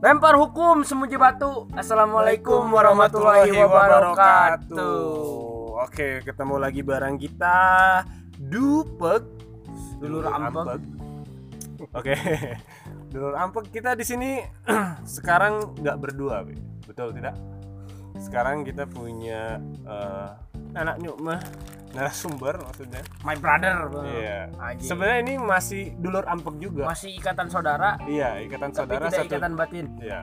Lempar hukum semuji batu. Assalamualaikum warahmatullahi wabarakatuh. Oke, ketemu lagi bareng kita Dupek Dulur Ampek. Oke. Dulur Ampek kita di sini sekarang nggak berdua, Be. betul tidak? Sekarang kita punya eh, anak nyukmah narasumber maksudnya. My brother. Iya. Anjing. Sebenarnya ini masih dulur Ampek juga. Masih ikatan saudara, Iya, ikatan tapi saudara tidak satu. ikatan batin. Iya.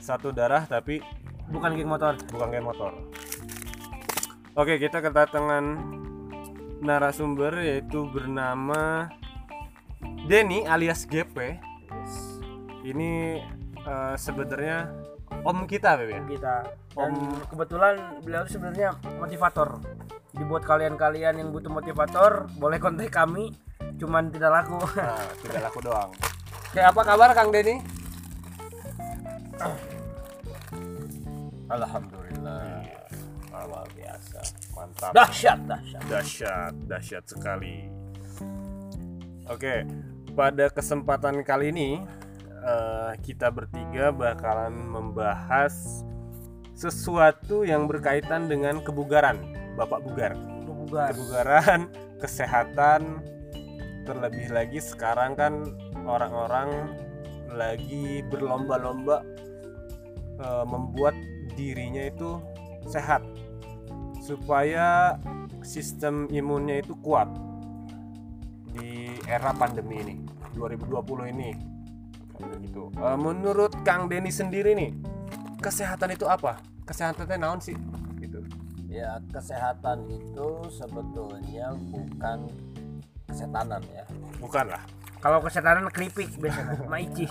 Satu darah tapi Bukan geng motor. bukan kayak motor. Oke, kita kedatangan narasumber yaitu bernama Denny alias GP. Ini eh, sebenarnya om kita, Beb. ya? Kita. Dan kebetulan beliau sebenarnya motivator. Dibuat kalian-kalian yang butuh motivator, boleh kontak kami. Cuman tidak laku. Nah, tidak laku doang. Oke, apa kabar Kang Denny? Alhamdulillah luar biasa Mantap. Dahsyat, dahsyat. Dahsyat, dahsyat sekali. Oke, pada kesempatan kali ini eh, kita bertiga bakalan membahas sesuatu yang berkaitan dengan kebugaran, Bapak Bugar. Bugar. Kebugaran, kesehatan, terlebih lagi sekarang kan orang-orang lagi berlomba-lomba eh, membuat dirinya itu sehat supaya sistem imunnya itu kuat di era pandemi ini 2020 ini gitu. Eh, menurut Kang Denny sendiri nih kesehatan itu apa? Kesehatan itu naon sih? Gitu. Ya kesehatan itu sebetulnya bukan kesetanan ya. Bukan lah. Kalau kesehatan keripik biasanya, maici.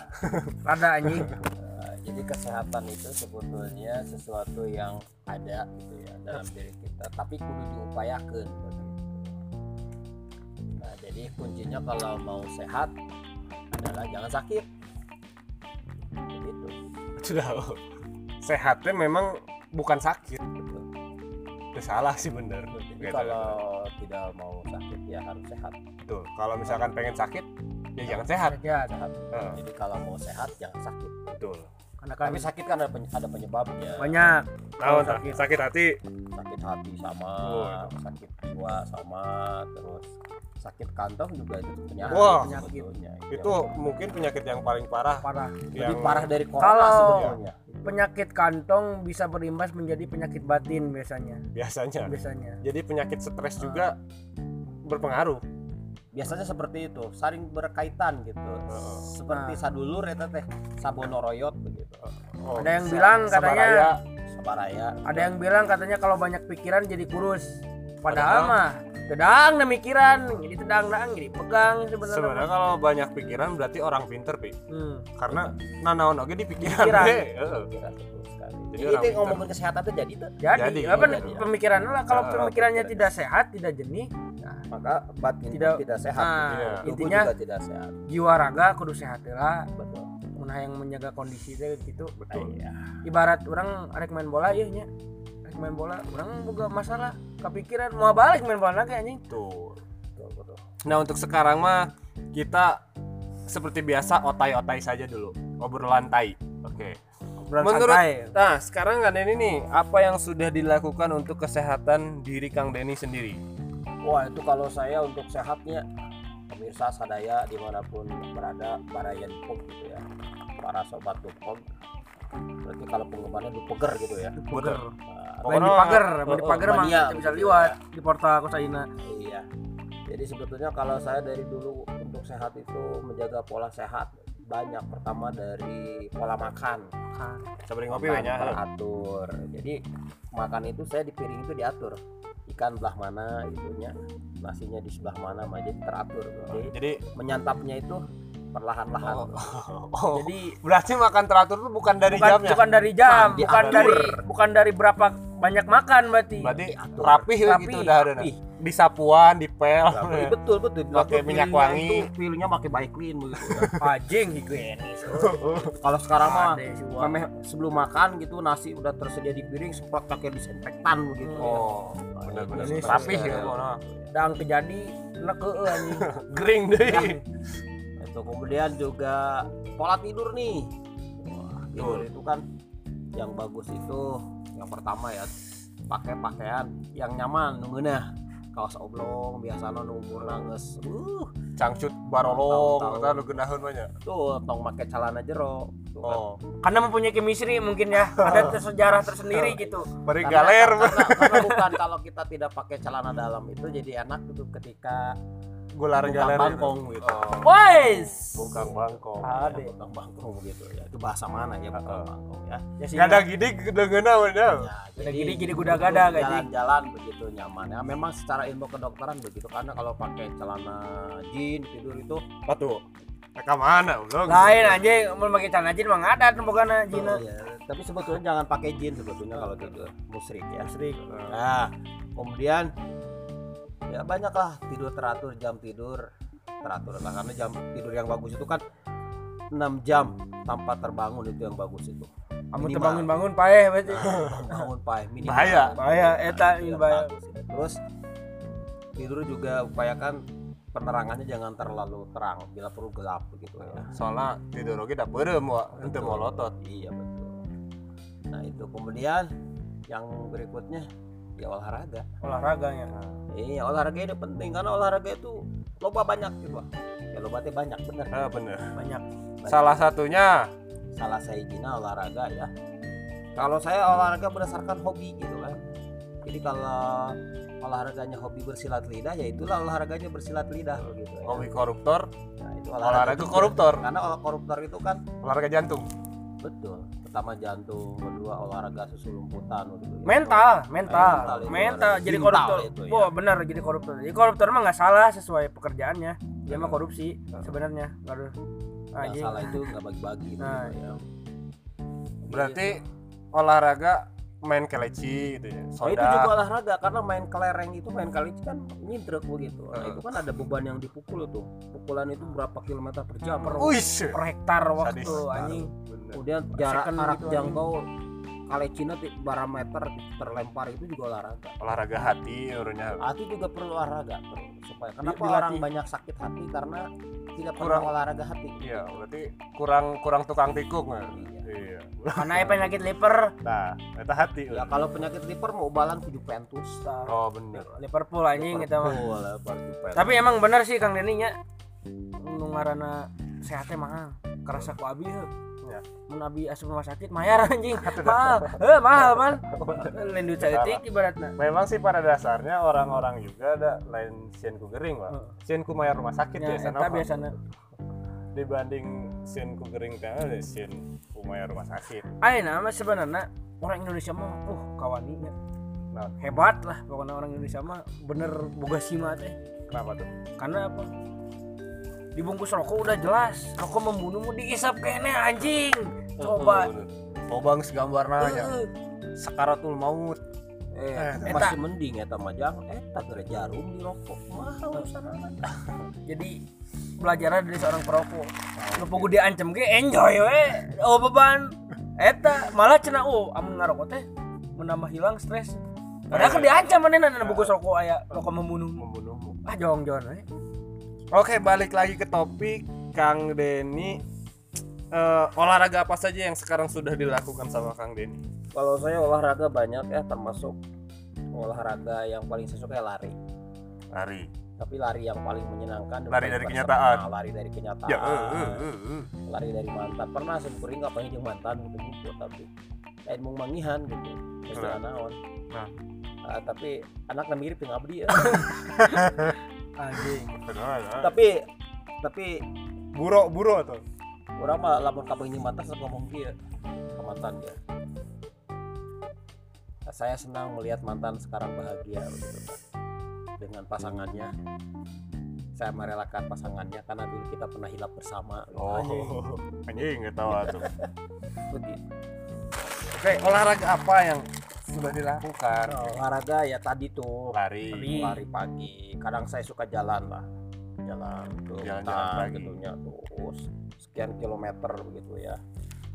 Rada anjing. Eh, jadi kesehatan itu sebetulnya sesuatu yang ada gitu ya dalam diri kita. Tapi kudu diupayakan nah jadi kuncinya kalau mau sehat adalah jangan sakit begitu sudah sehatnya memang bukan sakit. Itu salah sih bener. Jadi Gitu. kalau tidak mau sakit ya harus sehat. Betul. kalau misalkan pengen sakit ya jangan sehat. Ya, sehat. Eh, jadi kalau mau sehat jangan sakit. Betul. Karena kan tapi sakit kan ada, peny- ada penyebabnya. Banyak. Tahu sakit. sakit. Sakit hati. Sakit hati sama Oh. sakit jiwa sama terus sakit kantong juga itu penyakit Wah. sebetulnya. itu mungkin penyakit yang paling parah Parah. lebih yang parah dari corona Kalau- sebetulnya Penyakit kantong bisa berimbas menjadi penyakit batin biasanya. biasanya Biasanya. jadi penyakit stres juga berpengaruh biasanya seperti itu saling berkaitan gitu Heeh. seperti Nah. sadulur ya teh sabonoroyot begitu Oh, Ada yang bilang sabaraya. katanya sabaraya ada yang bilang katanya kalau banyak pikiran jadi kurus. Padahal mah tedang na mikiran, jadi tedang dang jadi pegang sebenarnya. sebenarnya kalau banyak pikiran berarti orang pinter pi Hmm. karena nanaon oke di pikiran Pikiran. sekali Jadi jadi itu ngomongin kesehatan itu jadi tuh Jadi, Jadi, apa nih iya. pemikiran lah kalau Ah, pemikirannya pemikiran. tidak sehat, tidak jernih, maka batin Tidak- tidak, tidak sehat Nah. Tubuh intinya juga tidak sehat jiwa raga kudu sehat lah. betul Mun yang menjaga kondisi teh gitu. betul Iya. Ibarat orang arek main bola ya nya. Main bola, orang boga masalah. Kepikiran mau balik main bola lagi anjing. tuh betul betul. Nah untuk sekarang mah kita seperti biasa otai-otai saja dulu. Obrolan tai oke. Obrolan Menurut santai. nah sekarang kan ini nih apa yang sudah dilakukan untuk kesehatan diri Kang Denny sendiri? Wah itu kalau saya untuk sehatnya pemirsa sadaya di mana pun berada barayan pun gitu ya. Para sobat dupom berarti kalau penggemarnya dupeger gitu ya? Nah, Main di pagar, main di oh, oh, pagar mah mania kita bisa gitu liwat ya. di portal Kosaina. iya. Jadi sebetulnya kalau saya dari dulu untuk sehat itu menjaga pola sehat banyak. Pertama dari pola makan. Kan. sabari ngopi we nya teratur. Jadi makan itu saya di piring itu diatur. Ikan belah mana itunya nasinya di sebelah mana mah jadi teratur. Jadi jadi menyantapnya itu perlahan-lahan. Oh, oh, Jadi berarti makan teratur tuh bukan dari bukan, jamnya? bukan dari jam, Nah, bukan dari bukan dari berapa banyak makan berarti. berarti Diatur. rapih ya Rapih, gitu udah ada. rapih. di sapuan di pel. Tapi betul betul. Pakai minyak wangi. pilihnya pakai baik clean begitu. Ya. Anjing higienis. kalau sekarang mah memeh sebelum makan gitu nasi udah tersedia di piring semprot pakai disinfektan begitu. Oh Nah, benar-benar. Rapih ya. Dang kejadi neke anjing. gering deh itu kemudian juga pola tidur nih. Wah, tidur itu kan yang bagus itu yang pertama ya pakai pakaian yang nyaman nunggunya kaos oblong biasanya nunggu nangis. Uh. Cangcut barolong kata lu genahun banyak. Tuh tong make celana jero tuh kan. oh. Karena mempunyai chemistry mungkin ya. Ada sejarah tersendiri gitu. Beri Karena- galer. karena, karena bukan kalau kita tidak pakai celana dalam itu jadi enak gitu ketika gular bukan galer bangkong gitu. Oh. Boys bukan bangkong. Ade. Ya, bukan bangkong gitu ya. Itu bahasa mana ya? Heeh. bangkong ya. Ya sih gak ada gini dengan apa Ya, Udah gini, gini kuda gada, gaji. jalan-jalan begitu nyaman ya. Memang secara ilmu kedokteran begitu karena kalau pakai celana jean tidur itu batu mereka mana belum lain aja mau pakai celana jin mah ngadat bukan jina Iya, tapi sebetulnya jangan pakai jean sebetulnya kalau tidur. Musrik ya. Musrik. nah kemudian ya banyak lah tidur teratur jam tidur teratur. Lah karena jam tidur yang bagus itu kan 6 jam tanpa terbangun itu yang bagus itu. Kamu Minimal. terbangun bangun paeh berarti. Bangun paeh minimal. Bahaya. bahaya. Eta Itu ini bahaya. terus tidur juga upayakan penerangannya jangan terlalu terang bila perlu gelap begitu ya. Soalnya tidur oke dapur mau ente mau lotot iya betul. Nah itu. Kemudian yang berikutnya ya olahraga. Olahraganya? Iya olahraga itu penting karena olahraga itu loba banyak gitu Pak. ya loba teh banyak bener. Ah bener. Banyak. Salah satunya? Salah saya jina olahraga ya. Kalau saya olahraga berdasarkan hobi gitu kan. Jadi kalau olahraganya hobi bersilat lidah ya itulah olahraganya bersilat lidah begitu ya. hobi koruptor? Nah, itu olahraga juga. koruptor? Karena olah koruptor itu kan olahraga jantung? Betul pertama jantung kedua olahraga susulumputan gitu ya. mental mental Mental itu mental ada. jadi Mental koruptor itu, ya. wah benar jadi koruptor jadi koruptor mah nggak salah sesuai pekerjaannya dia mah korupsi Nah. sebenarnya yang Anjing. salah itu nggak bagi-bagi gitu Nah, ya. berarti olahraga main keleci gitu ya Oh, itu juga soda olahraga karena main kelereng itu main kali kan nyintrek begitu. Nah, itu kan ada beban yang dipukul tuh. Pukulan itu berapa kilometer per jam. per, Uish. per hektar waktu Sadis. anjing Bener. Kemudian jarak Second gitu, jangkau kali Cina ti- barometer terlempar itu juga olahraga. olahraga hati urutnya Hati juga perlu olahraga perlu supaya kenapa dilatih. orang banyak sakit hati karena tidak Kurang- olahraga hati. iya berarti kurang kurang tukang tikuk nggak Iya. iya karena ya penyakit liver nah itu hati Ya kalau penyakit liver mau balan ke Juventus. oh bener Liverpool anjing kita mah Liverpool, liver Juventus. tapi emang bener sih Kang Deni nya nu ngaranna sehatnya mahal kerasa ku abi heuh. Ya. mun abi asup rumah sakit mayar anjing. Mahal. Heuh mahal man. Lain duit saeutik ibaratna memang sih pada dasarnya orang-orang juga ada lain sien ku gering pak. Sien ku mayar rumah sakit ya biasanya biasana dibanding sien ku gering teh ada sien ku mayar rumah sakit. Ayeuna mah sebenarnya orang Indonesia mah uh kawaninya Nah. hebat lah pokoknya orang Indonesia mah bener boga sima teh. Kenapa tuh? Karena apa dibungkus rokok udah jelas. Rokok membunuhmu diisap kene anjing. Coba. Oh bang segambar nanya. Heeh. sakaratul maut. Eh, Eh, masih mending ya tamajang eh tak ada jarum di rokok. Mahal sana jadi pelajaran dari seorang perokok. Lu pogo diancam ge enjoy we. Oh beban. Eta malah cenah oh amun ngarokok teh menambah hilang stres. Padahal kan diancam manehna na bungkus rokok aya rokok membunuh membunuhmu. Ah jong jong we Oke, balik lagi ke topik Kang Denny. Eh, olahraga apa saja yang sekarang sudah dilakukan sama Kang Denny? kalau saya olahraga banyak ya termasuk olahraga yang paling saya suka ya lari Lari. tapi lari yang paling menyenangkan Lari dari kenyataan. bersemangat. lari dari kenyataan Ya, eh, eh, eh. lari dari mantan pernah sempurna nggak pengen mantan gitu gitu tapi lain mau mangihan gitu istilah Nah. Nah. Ah, tapi anaknya mirip yang abdi ya anjing benar. tapi tapi Buro, buro tuh. orang mah lamun kapeng jeung mantan sok ngomong dia ke mantan dia Nah, saya senang melihat mantan sekarang bahagia begitu Pak. dengan pasangannya saya merelakan pasangannya karena dulu kita pernah hilap bersama Oh, anjing nggak tahu tuh. begitu Oke, olahraga apa yang sudah dilakukan? olahraga ya tadi tuh Lari. Lari. pagi kadang saya suka jalan lah jalan ke Jalan-jalan hutan pagi. gitu nya terus sekian kilometer begitu ya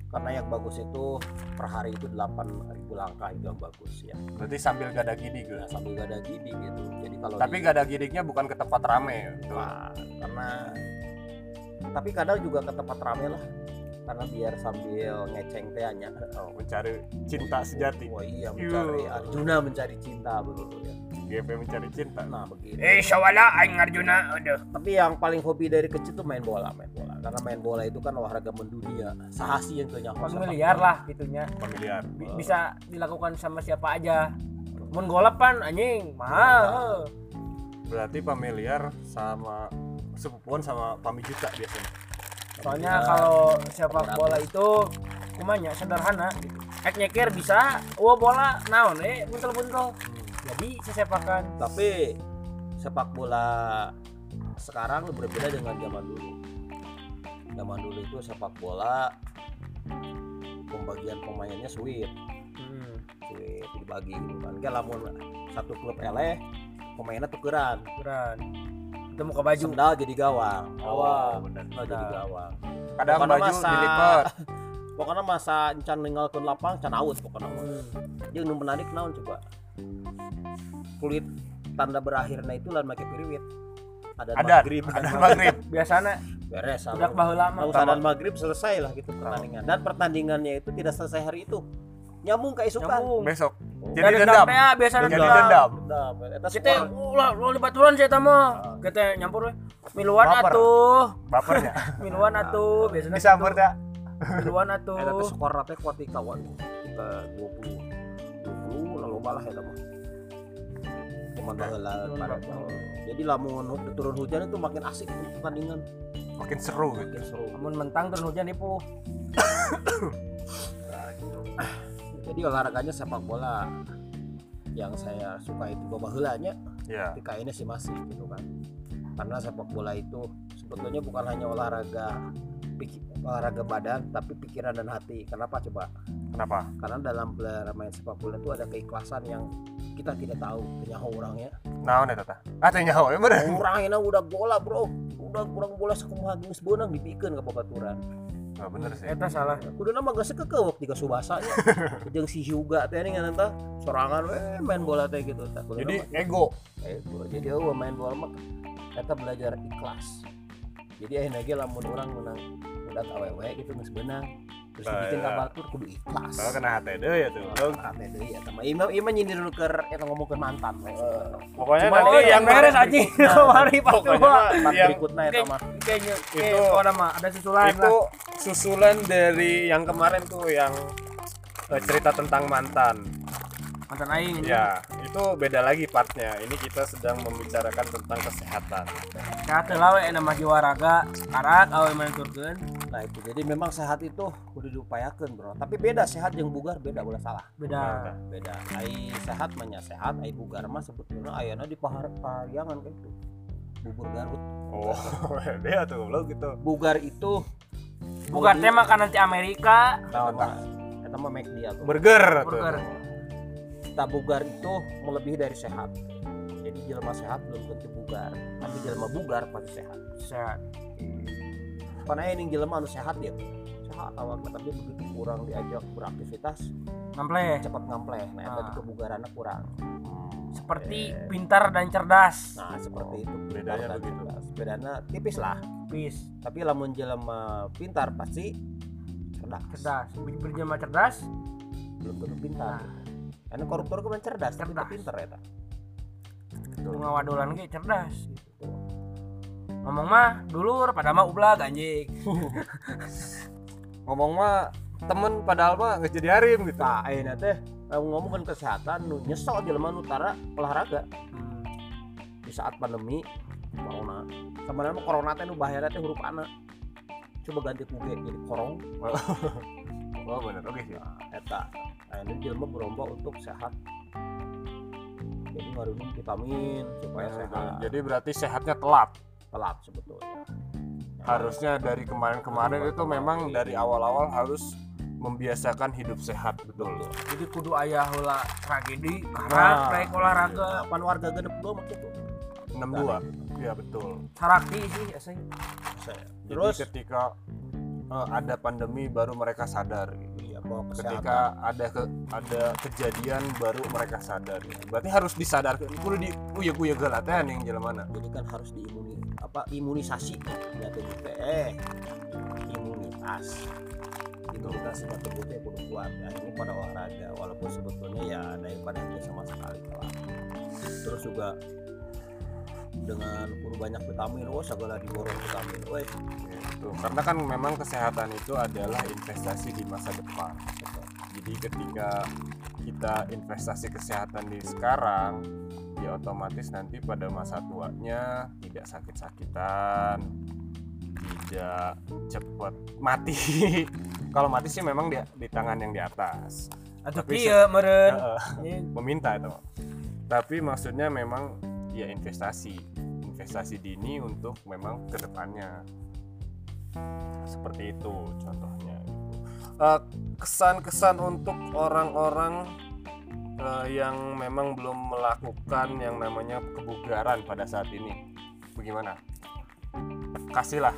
karena yang bagus itu per hari itu 8.000 langkah itu yang bagus ya Berarti sambil gada gidik gitu. sambil gak ada gidi gitu jadi kalau Tapi di- gada gidiknya bukan ke tempat rame. Tuh. Nah, karena tapi kadang juga ke tempat rame lah karena biar sambil ngeceng teh hanya oh, mencari cinta sejati. Wah iya mencari Arjuna mencari cinta begitu ya. GP mencari cinta. Nah begitu. Eh, sawala aing Arjuna. Aduh. tapi yang paling hobi dari kecil tuh main bola main bola. Karena main bola itu kan olahraga mendunia. Sahasi yang tuh Familiar lah gitunya. familiar. Bi- bisa dilakukan sama siapa aja. Mun golapan anjing. Mahal. berarti familiar sama sepupuan sama pami juta biasanya Soalnya kalau sepak bola itu kumanya sederhana. Ek nyeker bisa, wah bola naon eh buntel-buntel. Jadi sesepakan. tapi sepak bola sekarang berbeda dengan zaman dulu zaman dulu itu sepak bola pembagian pemainnya sweet Hmm, sweet dibagi gitu kan lamun satu klub eleh pemainnya tukeran keren. Itu muka baju. sendal jadi gawang. Gawang. bener. Sendal jadi gawang. Kadang Pokoknya baju masa- dilipat pokoknya masa encan ninggalkeun lapang can out pokoknya. Hmm. jeung nu menarik naon coba? Kulit tanda berakhirnya itu lan make piriwit ada maghrib. Adat maghrib. Biasana beres udah baheula. Kalau dan maghrib selesai lah gitu pertandingan. Dan pertandingannya itu tidak selesai hari itu nyambung keisukan Nyambung. besok jadi dendam teh biasana jadi dendam. dendam Dendam. Eta Kita ulah ulah di baturan saya mah. Kita nyampur we. Miluan Baper. atuh. bapernya Miluan atuh biasanya gitu. dah Miluan atuh. eta teh skor teh kuat di kawan kita 20 20 lalu balah eta mah cuma baheula pada jadi lamun turun hujan itu makin asik tuh pertandingan makin seru gitu makin seru Amun mentang turun hujan ipu. jadi olahraganya sepak bola. Yang saya suka itu babaheulanya ya ketika ini sih masih gitu kan. Karena sepak bola itu sebetulnya bukan hanya olahraga olahraga badan tapi pikiran dan hati. Kenapa coba? Kenapa? Karena dalam bermain sepak bola itu ada keikhlasan yang kita tidak tahu. Nyaho orangnya. Naon eta tah ah teh nyaho ya bener. Orangnya udah bola bro. Udah kurang bola sakumaha geus beunang dipikeun ka babaturan Nah, bener sih. Eta salah. kudu nama geus kekewek di Subasanya jeung si Hyuga teh nih tah sorangan we main bola teh gitu. Kudu jadi nama- ego. Eh, gua- jadi eueuh main bola mah kita belajar ikhlas. Jadi akhirnya ge lamun orang menang udah awewe gitu geus beunang. Terus Nah, bikin iya. kabatur kudu ikhlas. Kalau kena hati deh ya tuh. Ate deui eta mah. Ieu mah ieu mah nyindir nu keur eta ngomongkeun mantan we. Pokoknya Cuma nanti oh, yang beres aja anjing kemari pas mah part yang berikutnya eta mah. Kayaknya Itu- oh nama ada susulan itu lah. Susulan dari yang kemarin tuh yang eh, cerita tentang mantan. Mantan aing. ya itu beda lagi partnya. Ini kita sedang membicarakan tentang kesehatan. Sehat lah we nama jiwa raga. Karak awe menenturkeun. nah itu. Jadi memang sehat itu kudu diupayakeun bro. Tapi beda sehat jeung bugar beda boleh salah. Beda. beda. Ai sehat mah nya sehat ai bugar mah sebetulnya ayana di pahar payangan kayak itu? Bubur Garut. Oh dia tuh lo gitu. Bugar itu Bukan tema kan nanti Amerika. Naon tah? Eta mah make dia tuh. burger, Burger. Kita bugar itu melebihi dari sehat. Jadi jelma sehat belum tentu bugar, tapi jelma bugar pasti sehat. Sehat. Karena ini jelma anu sehat dia. Sehat awalnya tapi begitu kurang diajak beraktivitas Ngampleh. cepat ngampleh. Nah, Ah. juga bugarannya kurang. Seperti pintar dan cerdas. Nah, seperti itu. bedanya begitu. cerdas. Bedanya tipis lah. Bis. Tapi lamun jelma pintar pasti cerdas. Cerdas. Berjamaah cerdas. Belum tentu pintar. Karena koruptor kan cerdas, tapi Cerdas. teu pintar eta. Bunga wadolan ge cerdas. Ngomong mah dulur pada mah ublag anjing. ngomong mah temen padahal mah nggak jadi harim gitu Nah, ayeuna teh lamun ngomongin kesehatan nu nyesel jelema nu tara olahraga di saat pandemi corona. Sebenarnya corona teh nu bahaya teh huruf anak. Coba ganti ku G jadi korong. oh bener oke sih Nah, eta. Ayeuna jelema berlomba untuk sehat. Jadi ngarunung vitamin supaya sehat. jadi berarti sehatnya telat Telat sebetulnya. harusnya dari kemarin-kemarin itu memang dari awal-awal harus membiasakan hidup sehat betul Jadi kudu ayah heula tragedi Nah. karena baik olahraga Pan warga genep dua mah gitu. 62 ya betul sarakti sih asing. Jadi Terus ketika eh, ada pandemi baru mereka sadar gitu. iya bahwa kesehatan ketika ada ke, ada kejadian baru mereka sadar gitu. berarti harus disadarkan kudu di uya uya galatean yang jalan mana jadi kan harus diimuni apa imunisasi ya tuh eh imunitas atas imunitas sistem tubuhnya kudu kuat ya ini pada olahraga walaupun sebetulnya ya daripada itu sama sekali kalah terus juga dengan kudu banyak vitamin oh segala diborong vitamin weh. Gitu. karena kan memang kesehatan itu adalah investasi di masa depan jadi ketika kita investasi kesehatan di sekarang ya otomatis nanti pada masa tuanya tidak sakit-sakitan tidak cepat mati kalau mati sih memang di, di tangan yang di atas. Atau meureun Heeh, Ini meminta itu. Tapi maksudnya memang ya investasi. Investasi dini untuk memang ke depannya seperti itu contohnya. Eh, kesan-kesan untuk orang-orang eh, yang memang belum melakukan yang namanya kebugaran pada saat ini. Bagaimana? Kasihlah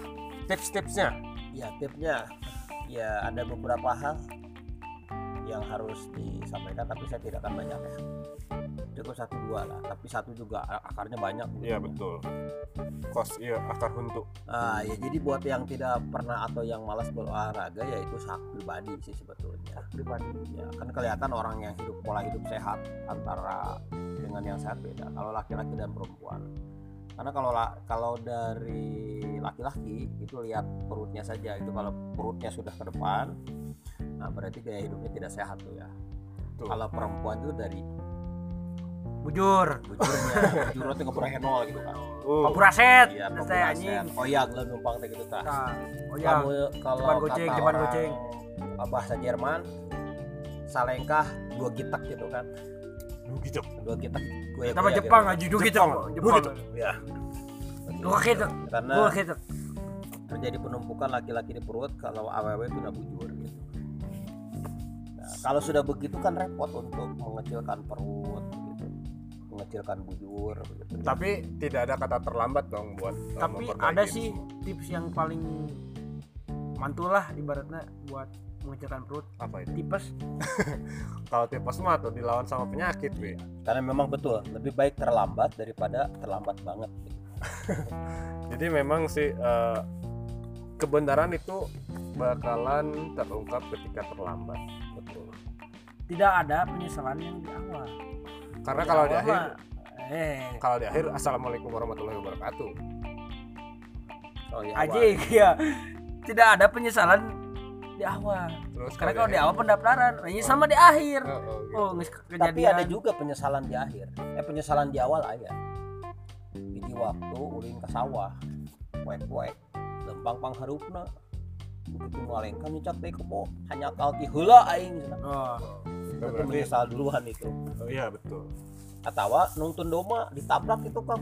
tips-tipsnya. Ya tipnya ya ada beberapa hal yang harus disampaikan tapi saya tidak akan banyak ya. Cukup satu dua lah. Tapi satu juga akarnya banyak iya betul. Kos iya akar untuk. Ah ya jadi buat yang tidak pernah atau yang malas berolahraga ya itu hak pribadi sih sebetulnya. Pribadi. Ya kan kelihatan orang yang hidup pola hidup sehat antara dengan yang sehat beda. Kalau laki-laki dan perempuan karena kalau la- kalau dari laki-laki itu lihat perutnya saja itu kalau perutnya sudah ke depan nah berarti gaya hidupnya tidak sehat tuh ya. Tuh. kalau perempuan itu dari bujur. bujurnya bujurnya tuh nggak pernah henol gitu kan uh, kompuraset iya teh pemberasan. anjing. oh iya gelem numpang teh gitu tah Nah, oh ya kamu kalau Depan goceng, kata depan orang goceng. bahasa Jerman salengkah dua gitak gitu kan gitu. Dua gitak gue sama Jepang aja dulu gitu Jepang. Jepang. ya dua gitu. karena dua gitu. terjadi penumpukan laki-laki di perut kalau aww itu udah bujur gitu. Nah, kalau sudah begitu kan repot untuk mengecilkan perut gitu. Mengecilkan bujur begitu tapi tidak ada kata terlambat dong buat uh, tapi ada sih tips yang paling mantul lah ibaratnya buat mengecilkan perut apa itu? tipes. Kalau tipes mah tuh dilawan sama penyakit be karena memang betul lebih baik terlambat daripada terlambat banget. Jadi memang sih eh, kebenaran itu bakalan terungkap ketika terlambat. Betul. Tidak ada penyesalan yang di awal. Karena kalau di awal akhir mah, eh. kalau di akhir assalamualaikum warahmatullahi wabarakatuh. Oh iya aja awal. ya tidak ada penyesalan di awal. Terus karena kalau di awal pendaftaran ini sama di akhir. Oh, oh, gitu. oh tapi ada juga penyesalan di akhir. Eh penyesalan di awal aja. Jadi waktu ulin ke sawah kuek kuek lempang pangharupna begitu ngalengkan nyucap teh kebo hanya kalti heula aing cenah. oh. Itu itu berarti menyesal duluan itu. Oh, iya betul. Atau nonton domba ditabrak itu kan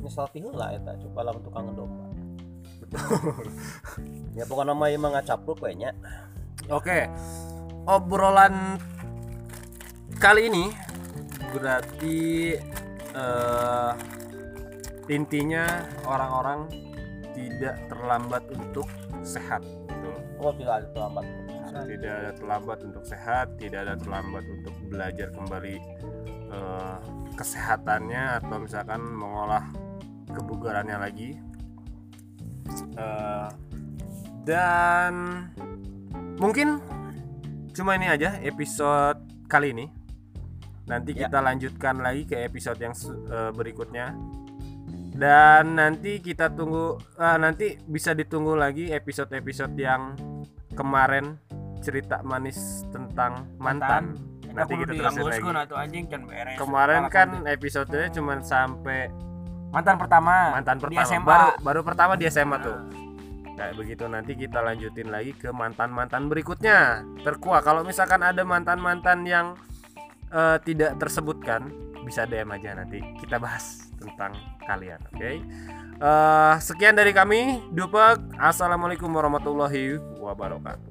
nyesal ti heula eta coba lamun tukang domba ya pokoknya nama emang ngacapluk we nya Oke, obrolan kali ini berarti eh, intinya orang-orang tidak terlambat untuk sehat. Betul. oh tidak ada terlambat Tidak ada terlambat untuk sehat, tidak ada terlambat untuk belajar kembali eh, kesehatannya atau misalkan mengolah kebugarannya lagi. Eh, dan mungkin cuma ini aja episode kali ini. Nanti Ya. kita lanjutkan lagi ke episode yang eh, berikutnya. Dan nanti kita tunggu eh, nanti bisa ditunggu lagi episode-episode yang kemarin cerita manis tentang mantan. Nanti kita terusin lagi. atau anjing kan beres Kemarin kan episodenya cuma sampai mantan pertama mantan di pertama SMA. baru baru pertama di SMA tuh. Kayak begitu nanti kita lanjutin lagi ke mantan-mantan berikutnya. Terkuat kalau misalkan ada mantan-mantan yang eh, tidak tersebutkan bisa DM aja nanti kita bahas tentang kalian, oke? Eh, sekian dari kami, Dupek. Assalamualaikum warahmatullahi wabarakatuh.